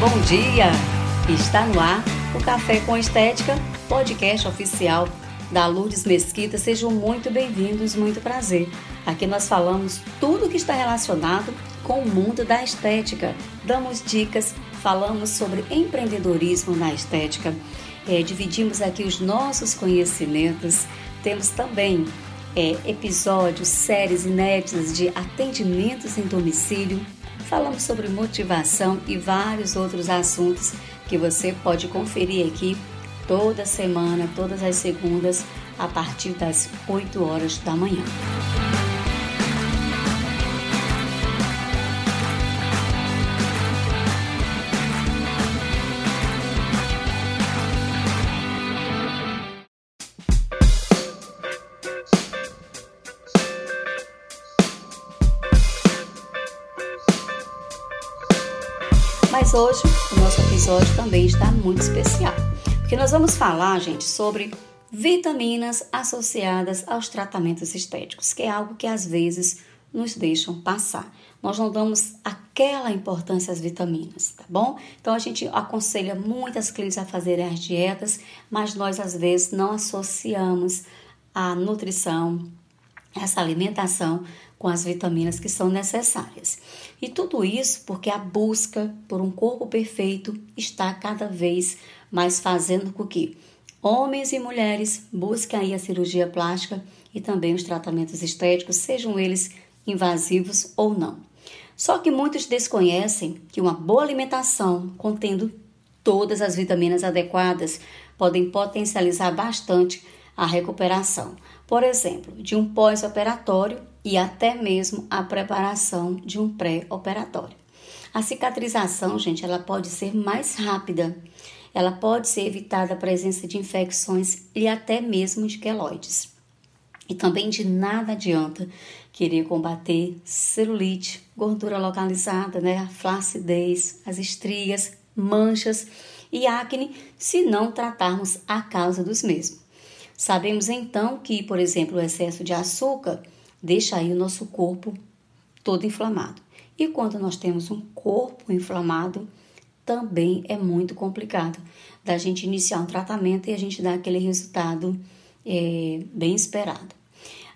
bom dia! Está no ar o Café com Estética, podcast oficial da Lourdes Mesquita. Sejam muito bem-vindos, muito prazer. Aqui nós falamos tudo que está relacionado com o mundo da estética. Damos dicas, falamos sobre empreendedorismo na estética, é, dividimos aqui os nossos conhecimentos. Temos também é, episódios, séries inéditas de atendimentos em domicílio. Falamos sobre motivação e vários outros assuntos que você pode conferir aqui toda semana, todas as segundas, a partir das 8 horas da manhã. Mas hoje o nosso episódio também está muito especial, porque nós vamos falar, gente, sobre vitaminas associadas aos tratamentos estéticos, que é algo que às vezes nos deixam passar. Nós não damos aquela importância às vitaminas, tá bom? Então a gente aconselha muitas clínicas a fazerem as dietas, mas nós às vezes não associamos a nutrição, essa alimentação com as vitaminas que são necessárias. E tudo isso porque a busca por um corpo perfeito está cada vez mais fazendo com que homens e mulheres busquem aí a cirurgia plástica e também os tratamentos estéticos, sejam eles invasivos ou não. Só que muitos desconhecem que uma boa alimentação contendo todas as vitaminas adequadas podem potencializar bastante a recuperação. Por exemplo, de um pós-operatório e até mesmo a preparação de um pré-operatório. A cicatrização, gente, ela pode ser mais rápida. Ela pode ser evitada a presença de infecções e até mesmo de queloides. E também de nada adianta querer combater celulite, gordura localizada, né, a flacidez, as estrias, manchas e acne se não tratarmos a causa dos mesmos. Sabemos então que, por exemplo, o excesso de açúcar deixa aí o nosso corpo todo inflamado. E quando nós temos um corpo inflamado, também é muito complicado da gente iniciar um tratamento e a gente dar aquele resultado é, bem esperado.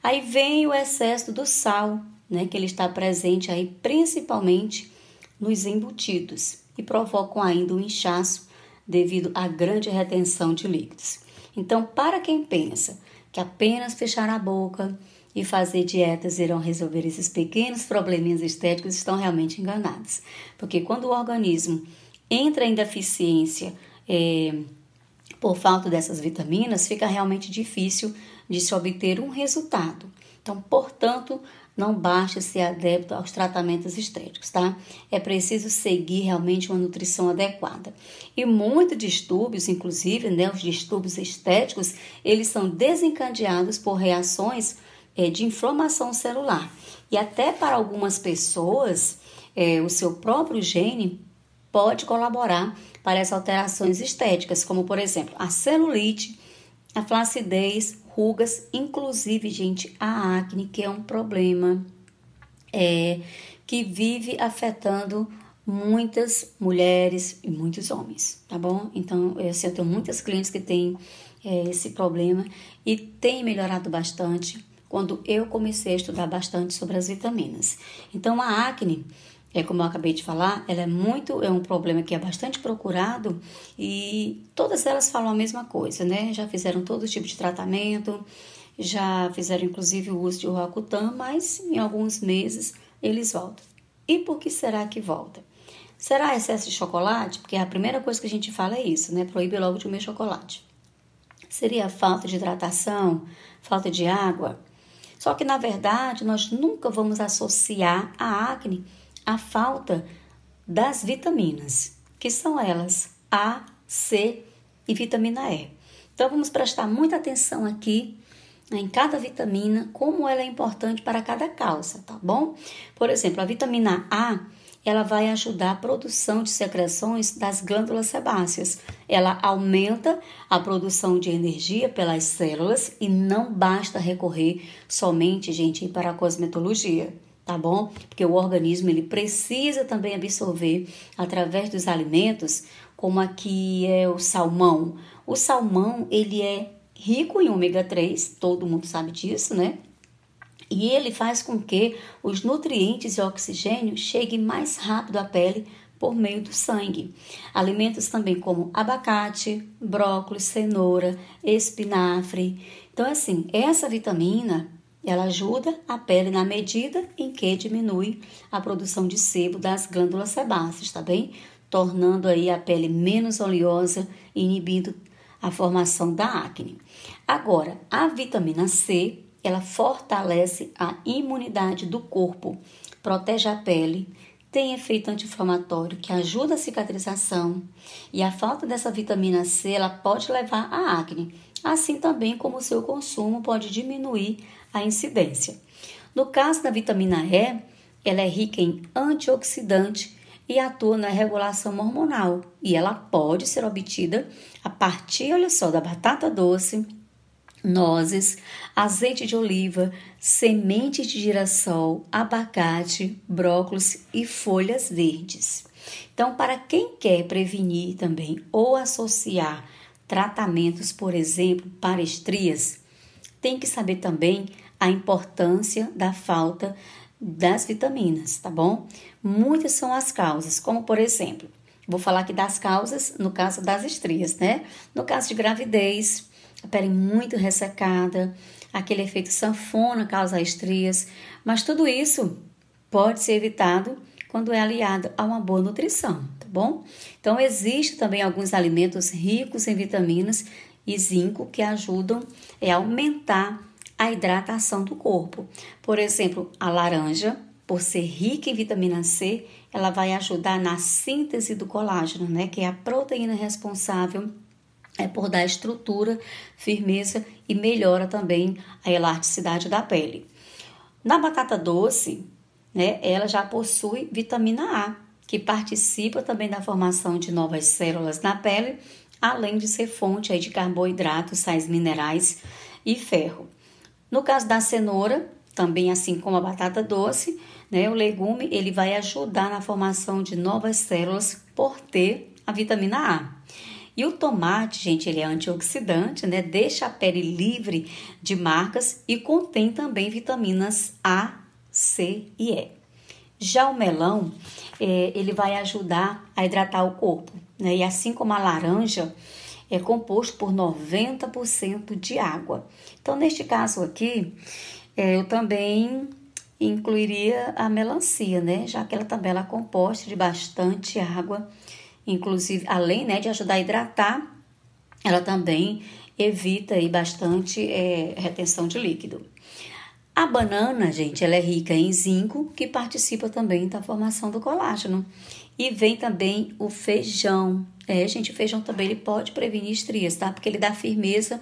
Aí vem o excesso do sal, né, que ele está presente aí principalmente nos embutidos e provocam ainda um inchaço devido à grande retenção de líquidos. Então, para quem pensa que apenas fechar a boca e fazer dietas irão resolver esses pequenos probleminhas estéticos estão realmente enganados. Porque quando o organismo entra em deficiência é, por falta dessas vitaminas, fica realmente difícil de se obter um resultado. Então, portanto, não basta ser adepto aos tratamentos estéticos, tá? É preciso seguir realmente uma nutrição adequada. E muitos distúrbios, inclusive, né, os distúrbios estéticos, eles são desencadeados por reações é, de inflamação celular. E até para algumas pessoas, é, o seu próprio gene pode colaborar para essas alterações estéticas, como por exemplo a celulite, a flacidez, rugas, inclusive, gente, a acne, que é um problema é, que vive afetando muitas mulheres e muitos homens, tá bom? Então, eu, assim, eu tenho muitas clientes que têm é, esse problema e tem melhorado bastante quando eu comecei a estudar bastante sobre as vitaminas. Então, a acne, é como eu acabei de falar, ela é muito, é um problema que é bastante procurado e todas elas falam a mesma coisa, né? Já fizeram todo tipo de tratamento, já fizeram inclusive o uso de Roacutan, mas em alguns meses eles voltam. E por que será que volta? Será excesso de chocolate? Porque a primeira coisa que a gente fala é isso, né? Proíbe logo de comer chocolate. Seria falta de hidratação, falta de água? Só que, na verdade, nós nunca vamos associar a acne à falta das vitaminas, que são elas A, C e vitamina E. Então, vamos prestar muita atenção aqui em cada vitamina, como ela é importante para cada causa, tá bom? Por exemplo, a vitamina A ela vai ajudar a produção de secreções das glândulas sebáceas. Ela aumenta a produção de energia pelas células e não basta recorrer somente, gente, para a cosmetologia. tá bom? Porque o organismo ele precisa também absorver através dos alimentos, como aqui é o salmão. O salmão, ele é rico em ômega 3, todo mundo sabe disso, né? E ele faz com que os nutrientes e oxigênio cheguem mais rápido à pele por meio do sangue. Alimentos também como abacate, brócolis, cenoura, espinafre. Então, assim, essa vitamina ela ajuda a pele na medida em que diminui a produção de sebo das glândulas sebáceas, tá bem? Tornando aí a pele menos oleosa e inibindo a formação da acne. Agora, a vitamina C, ela fortalece a imunidade do corpo, protege a pele, tem efeito anti-inflamatório que ajuda a cicatrização e a falta dessa vitamina C ela pode levar à acne, assim também como o seu consumo pode diminuir a incidência. No caso da vitamina E, ela é rica em antioxidante e atua na regulação hormonal e ela pode ser obtida a partir, olha só, da batata doce, nozes, azeite de oliva, sementes de girassol, abacate, brócolis e folhas verdes. Então, para quem quer prevenir também ou associar tratamentos, por exemplo, para estrias, tem que saber também a importância da falta das vitaminas, tá bom? Muitas são as causas, como por exemplo, vou falar aqui das causas no caso das estrias, né? No caso de gravidez, a pele muito ressecada, aquele efeito sanfona causa estrias, mas tudo isso pode ser evitado quando é aliado a uma boa nutrição, tá bom? Então, existe também alguns alimentos ricos em vitaminas e zinco que ajudam a aumentar a hidratação do corpo. Por exemplo, a laranja, por ser rica em vitamina C, ela vai ajudar na síntese do colágeno, né, que é a proteína responsável é por dar estrutura, firmeza e melhora também a elasticidade da pele. Na batata doce, né, ela já possui vitamina A, que participa também da formação de novas células na pele, além de ser fonte aí de carboidratos, sais minerais e ferro. No caso da cenoura, também assim como a batata doce, né, o legume ele vai ajudar na formação de novas células por ter a vitamina A. E o tomate, gente, ele é antioxidante, né? Deixa a pele livre de marcas e contém também vitaminas A, C e E. Já o melão, é, ele vai ajudar a hidratar o corpo, né? E assim como a laranja, é composto por 90% de água. Então, neste caso aqui, é, eu também incluiria a melancia, né? Já que ela também é composta de bastante água, inclusive, além né, de ajudar a hidratar, ela também evita aí bastante é, retenção de líquido. A banana, gente, ela é rica em zinco, que participa também da formação do colágeno. E vem também o feijão. É, gente, o feijão também ele pode prevenir estrias, tá? Porque ele dá firmeza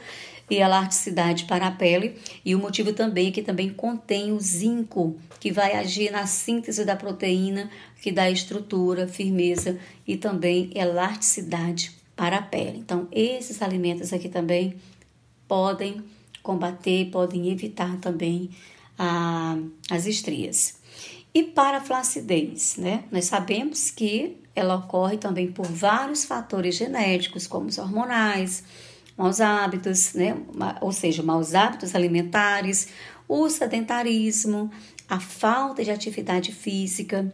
e elasticidade para a pele. E o motivo também é que também contém o zinco, que vai agir na síntese da proteína, que dá estrutura, firmeza e também elasticidade para a pele. Então, esses alimentos aqui também podem combater, podem evitar também a, as estrias. E para a flacidez, né? Nós sabemos que ela ocorre também por vários fatores genéticos, como os hormonais, maus hábitos, né? Ou seja, maus hábitos alimentares, o sedentarismo, a falta de atividade física,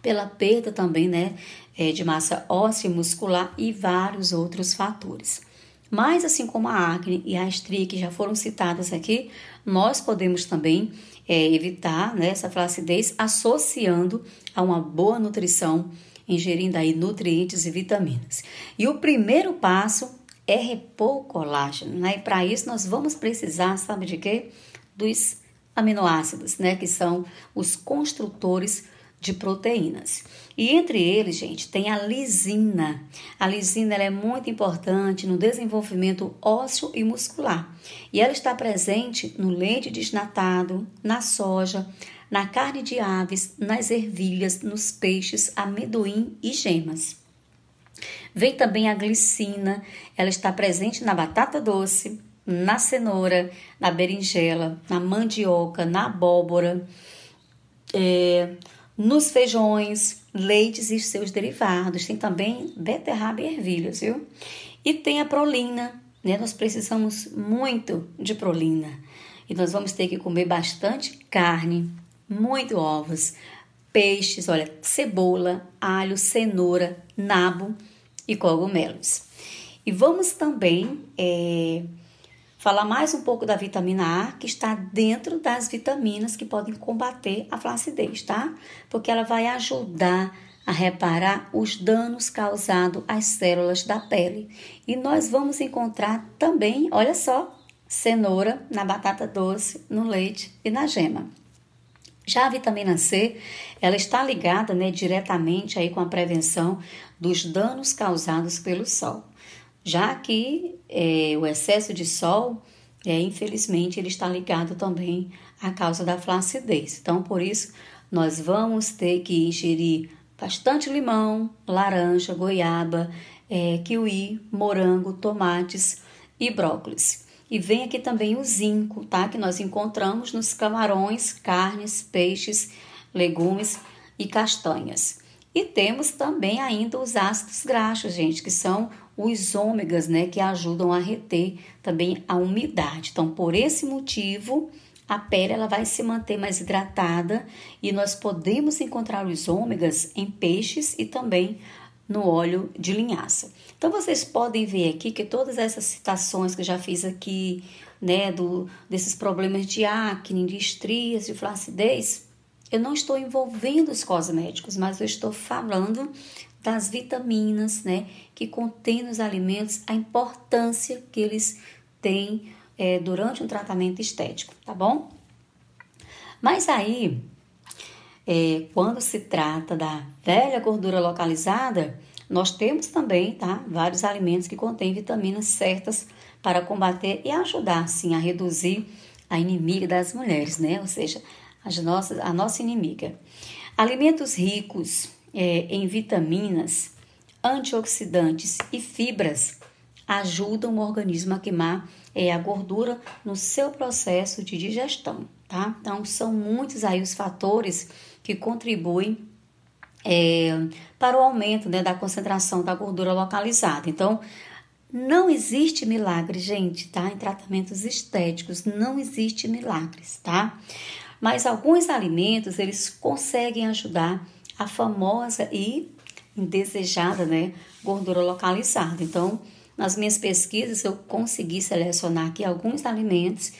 pela perda também, né, é, de massa óssea e muscular e vários outros fatores. Mas assim como a acne e a estria que já foram citadas aqui, nós podemos também é, evitar né, essa flacidez associando a uma boa nutrição, ingerindo aí nutrientes e vitaminas. E o primeiro passo é repor colágeno, né? E para isso nós vamos precisar, sabe de quê? Dos aminoácidos, né? Que são os construtores de proteínas. E entre eles, gente, tem a lisina. A lisina é muito importante no desenvolvimento ósseo e muscular. E ela está presente no leite desnatado, na soja, na carne de aves, nas ervilhas, nos peixes, amendoim e gemas. Vem também a glicina, ela está presente na batata doce, na cenoura, na berinjela, na mandioca, na abóbora é, nos feijões, leites e seus derivados. Tem também beterraba e ervilhas, viu? E tem a prolina, né? Nós precisamos muito de prolina. E nós vamos ter que comer bastante carne, muito ovos, peixes, olha, cebola, alho, cenoura, nabo e cogumelos. E vamos também é, falar mais um pouco da vitamina A, que está dentro das vitaminas que podem combater a flacidez, tá? Porque ela vai ajudar a reparar os danos causados às células da pele. E nós vamos encontrar também, olha só, cenoura na batata doce, no leite e na gema. Já a vitamina C, ela está ligada né, diretamente aí com a prevenção dos danos causados pelo sol. Já que é, o excesso de sol, é, infelizmente, ele está ligado também à causa da flacidez. Então, por isso, nós vamos ter que ingerir bastante limão, laranja, goiaba, é, kiwi, morango, tomates e brócolis. E vem aqui também o zinco, tá? Que nós encontramos nos camarões, carnes, peixes, legumes e castanhas. E temos também ainda os ácidos graxos, gente, que são os ômegas, né, que ajudam a reter também a umidade. Então, por esse motivo, a pele ela vai se manter mais hidratada e nós podemos encontrar os ômegas em peixes e também no óleo de linhaça. Então vocês podem ver aqui que todas essas citações que eu já fiz aqui, né, do, desses problemas de acne, de estrias, de flacidez, eu não estou envolvendo os cosméticos, mas eu estou falando das vitaminas, né, que contém nos alimentos, a importância que eles têm é, durante um tratamento estético, tá bom? Mas aí, é, quando se trata da velha gordura localizada, nós temos também, tá, vários alimentos que contêm vitaminas certas para combater e ajudar, sim, a reduzir a inimiga das mulheres, né? Ou seja, as nossas, a nossa inimiga. Alimentos ricos é, em vitaminas, antioxidantes e fibras ajudam o organismo a queimar é, a gordura no seu processo de digestão, tá? Então, são muitos aí os fatores que contribuem é, para o aumento né, da concentração da gordura localizada. Então, não existe milagre, gente, tá? Em tratamentos estéticos, não existe milagres, tá? Mas alguns alimentos, eles conseguem ajudar a famosa e indesejada, né, gordura localizada. Então, nas minhas pesquisas, eu consegui selecionar aqui alguns alimentos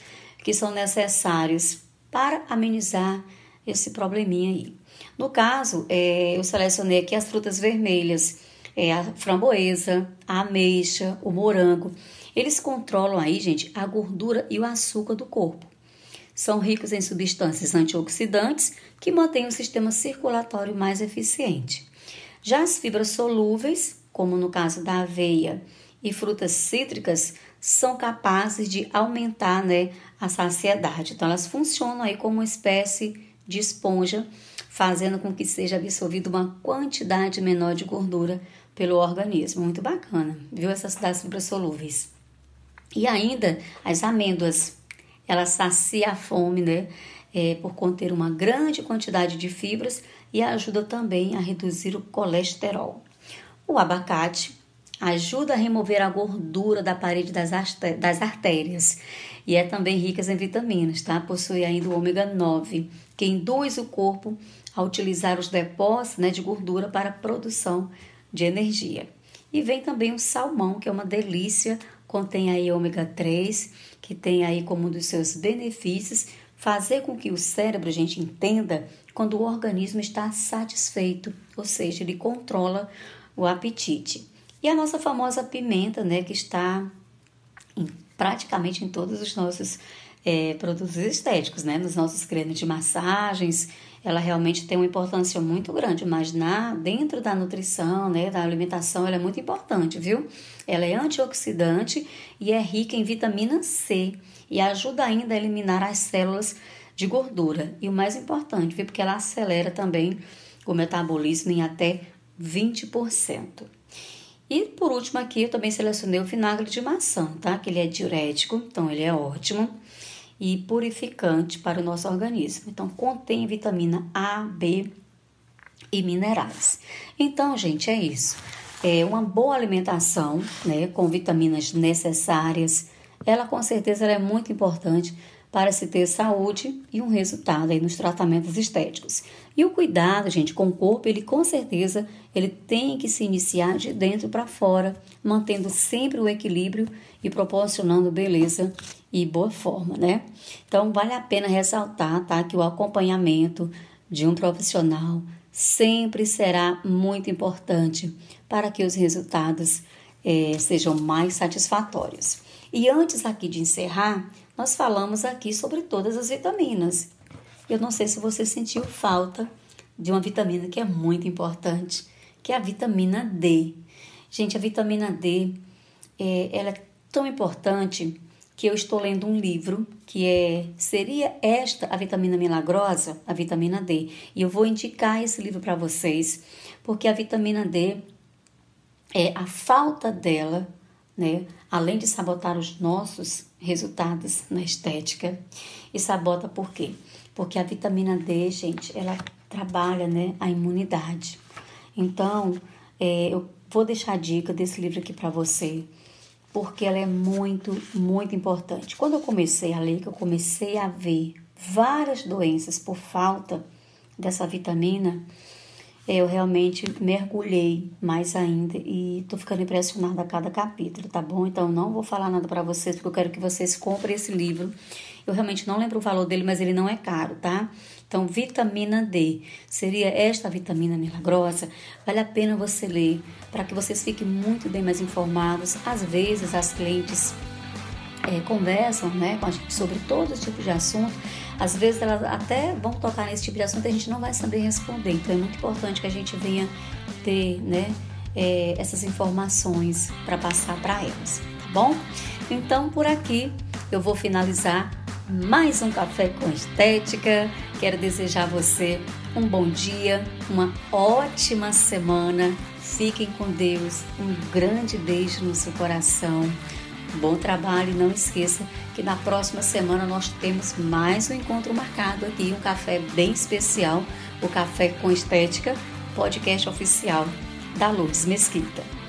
que são necessários para amenizar esse probleminha aí. No caso, é, eu selecionei aqui as frutas vermelhas, é, a framboesa, a ameixa, o morango. Eles controlam aí, gente, a gordura e o açúcar do corpo. São ricos em substâncias antioxidantes que mantêm o sistema circulatório mais eficiente. Já as fibras solúveis, como no caso da aveia e frutas cítricas, são capazes de aumentar né, a saciedade. Então, elas funcionam aí como uma espécie de esponja, fazendo com que seja absorvida uma quantidade menor de gordura pelo organismo. Muito bacana, viu? Essas das fibras solúveis. E ainda as amêndoas, ela sacia a fome, né? É, por conter uma grande quantidade de fibras e ajuda também a reduzir o colesterol. O abacate ajuda a remover a gordura da parede das, artérias e é também rica em vitaminas, tá? Possui ainda o ômega 9, que induz o corpo a utilizar os depósitos né, de gordura para a produção de energia. E vem também o salmão, que é uma delícia, contém aí ômega 3, que tem aí como um dos seus benefícios fazer com que o cérebro, a gente entenda quando o organismo está satisfeito, ou seja, ele controla o apetite. E a nossa famosa pimenta, né, que está em, praticamente em todos os nossos é, produtos estéticos, né, nos nossos cremes de massagens, ela realmente tem uma importância muito grande, mas na dentro da nutrição, né, da alimentação, ela é muito importante, viu? Ela é antioxidante e é rica em vitamina C e ajuda ainda a eliminar as células de gordura. E o mais importante, viu? Porque ela acelera também o metabolismo em até 20%. E por último aqui eu também selecionei o vinagre de maçã, tá? Que ele é diurético, então ele é ótimo. e purificante para o nosso organismo. Então, contém vitamina A, B e minerais. Então, gente, é isso. É uma boa alimentação, né, com vitaminas necessárias, ela com certeza ela é muito importante para se ter saúde e um resultado aí nos tratamentos estéticos. E o cuidado, gente, com o corpo, ele com certeza ele tem que se iniciar de dentro para fora, mantendo sempre o equilíbrio e proporcionando beleza e boa forma, né? Então vale a pena ressaltar, tá, que o acompanhamento de um profissional sempre será muito importante para que os resultados eh, sejam mais satisfatórios. E antes aqui de encerrar, nós falamos aqui sobre todas as vitaminas. Eu não sei se você sentiu falta de uma vitamina que é muito importante, que é a vitamina D. Gente, a vitamina D, é, ela é tão importante que eu estou lendo um livro que é seria esta a vitamina milagrosa, a vitamina D. E eu vou indicar esse livro para vocês, porque a vitamina D é a falta dela né? Além de sabotar os nossos resultados na estética. E sabota por quê? Porque a vitamina D, gente, ela trabalha, né, a imunidade. Então, é, eu vou deixar a dica desse livro aqui para você, porque ela é muito, muito importante. Quando eu comecei a ler, que eu comecei a ver várias doenças por falta dessa vitamina, eu realmente mergulhei mais ainda e tô ficando impressionada a cada capítulo, tá bom? Então não vou falar nada para vocês porque eu quero que vocês comprem esse livro. Eu realmente não lembro o valor dele, mas ele não é caro, tá? Então, vitamina D seria esta vitamina milagrosa. Vale a pena você ler para que vocês fiquem muito bem mais informados. Às vezes, as clientes é, conversam né, com a gente sobre todo tipo de assunto, às vezes elas até vão tocar nesse tipo de assunto e a gente não vai saber responder. Então é muito importante que a gente venha ter né, é, essas informações para passar para elas, tá bom? Então por aqui eu vou finalizar mais um café com estética. Quero desejar a você um bom dia, uma ótima semana. Fiquem com Deus. Um grande beijo no seu coração. Bom trabalho e não esqueça que na próxima semana nós temos mais um encontro marcado aqui, um café bem especial, o Café com Estética, podcast oficial da Lourdes Mesquita.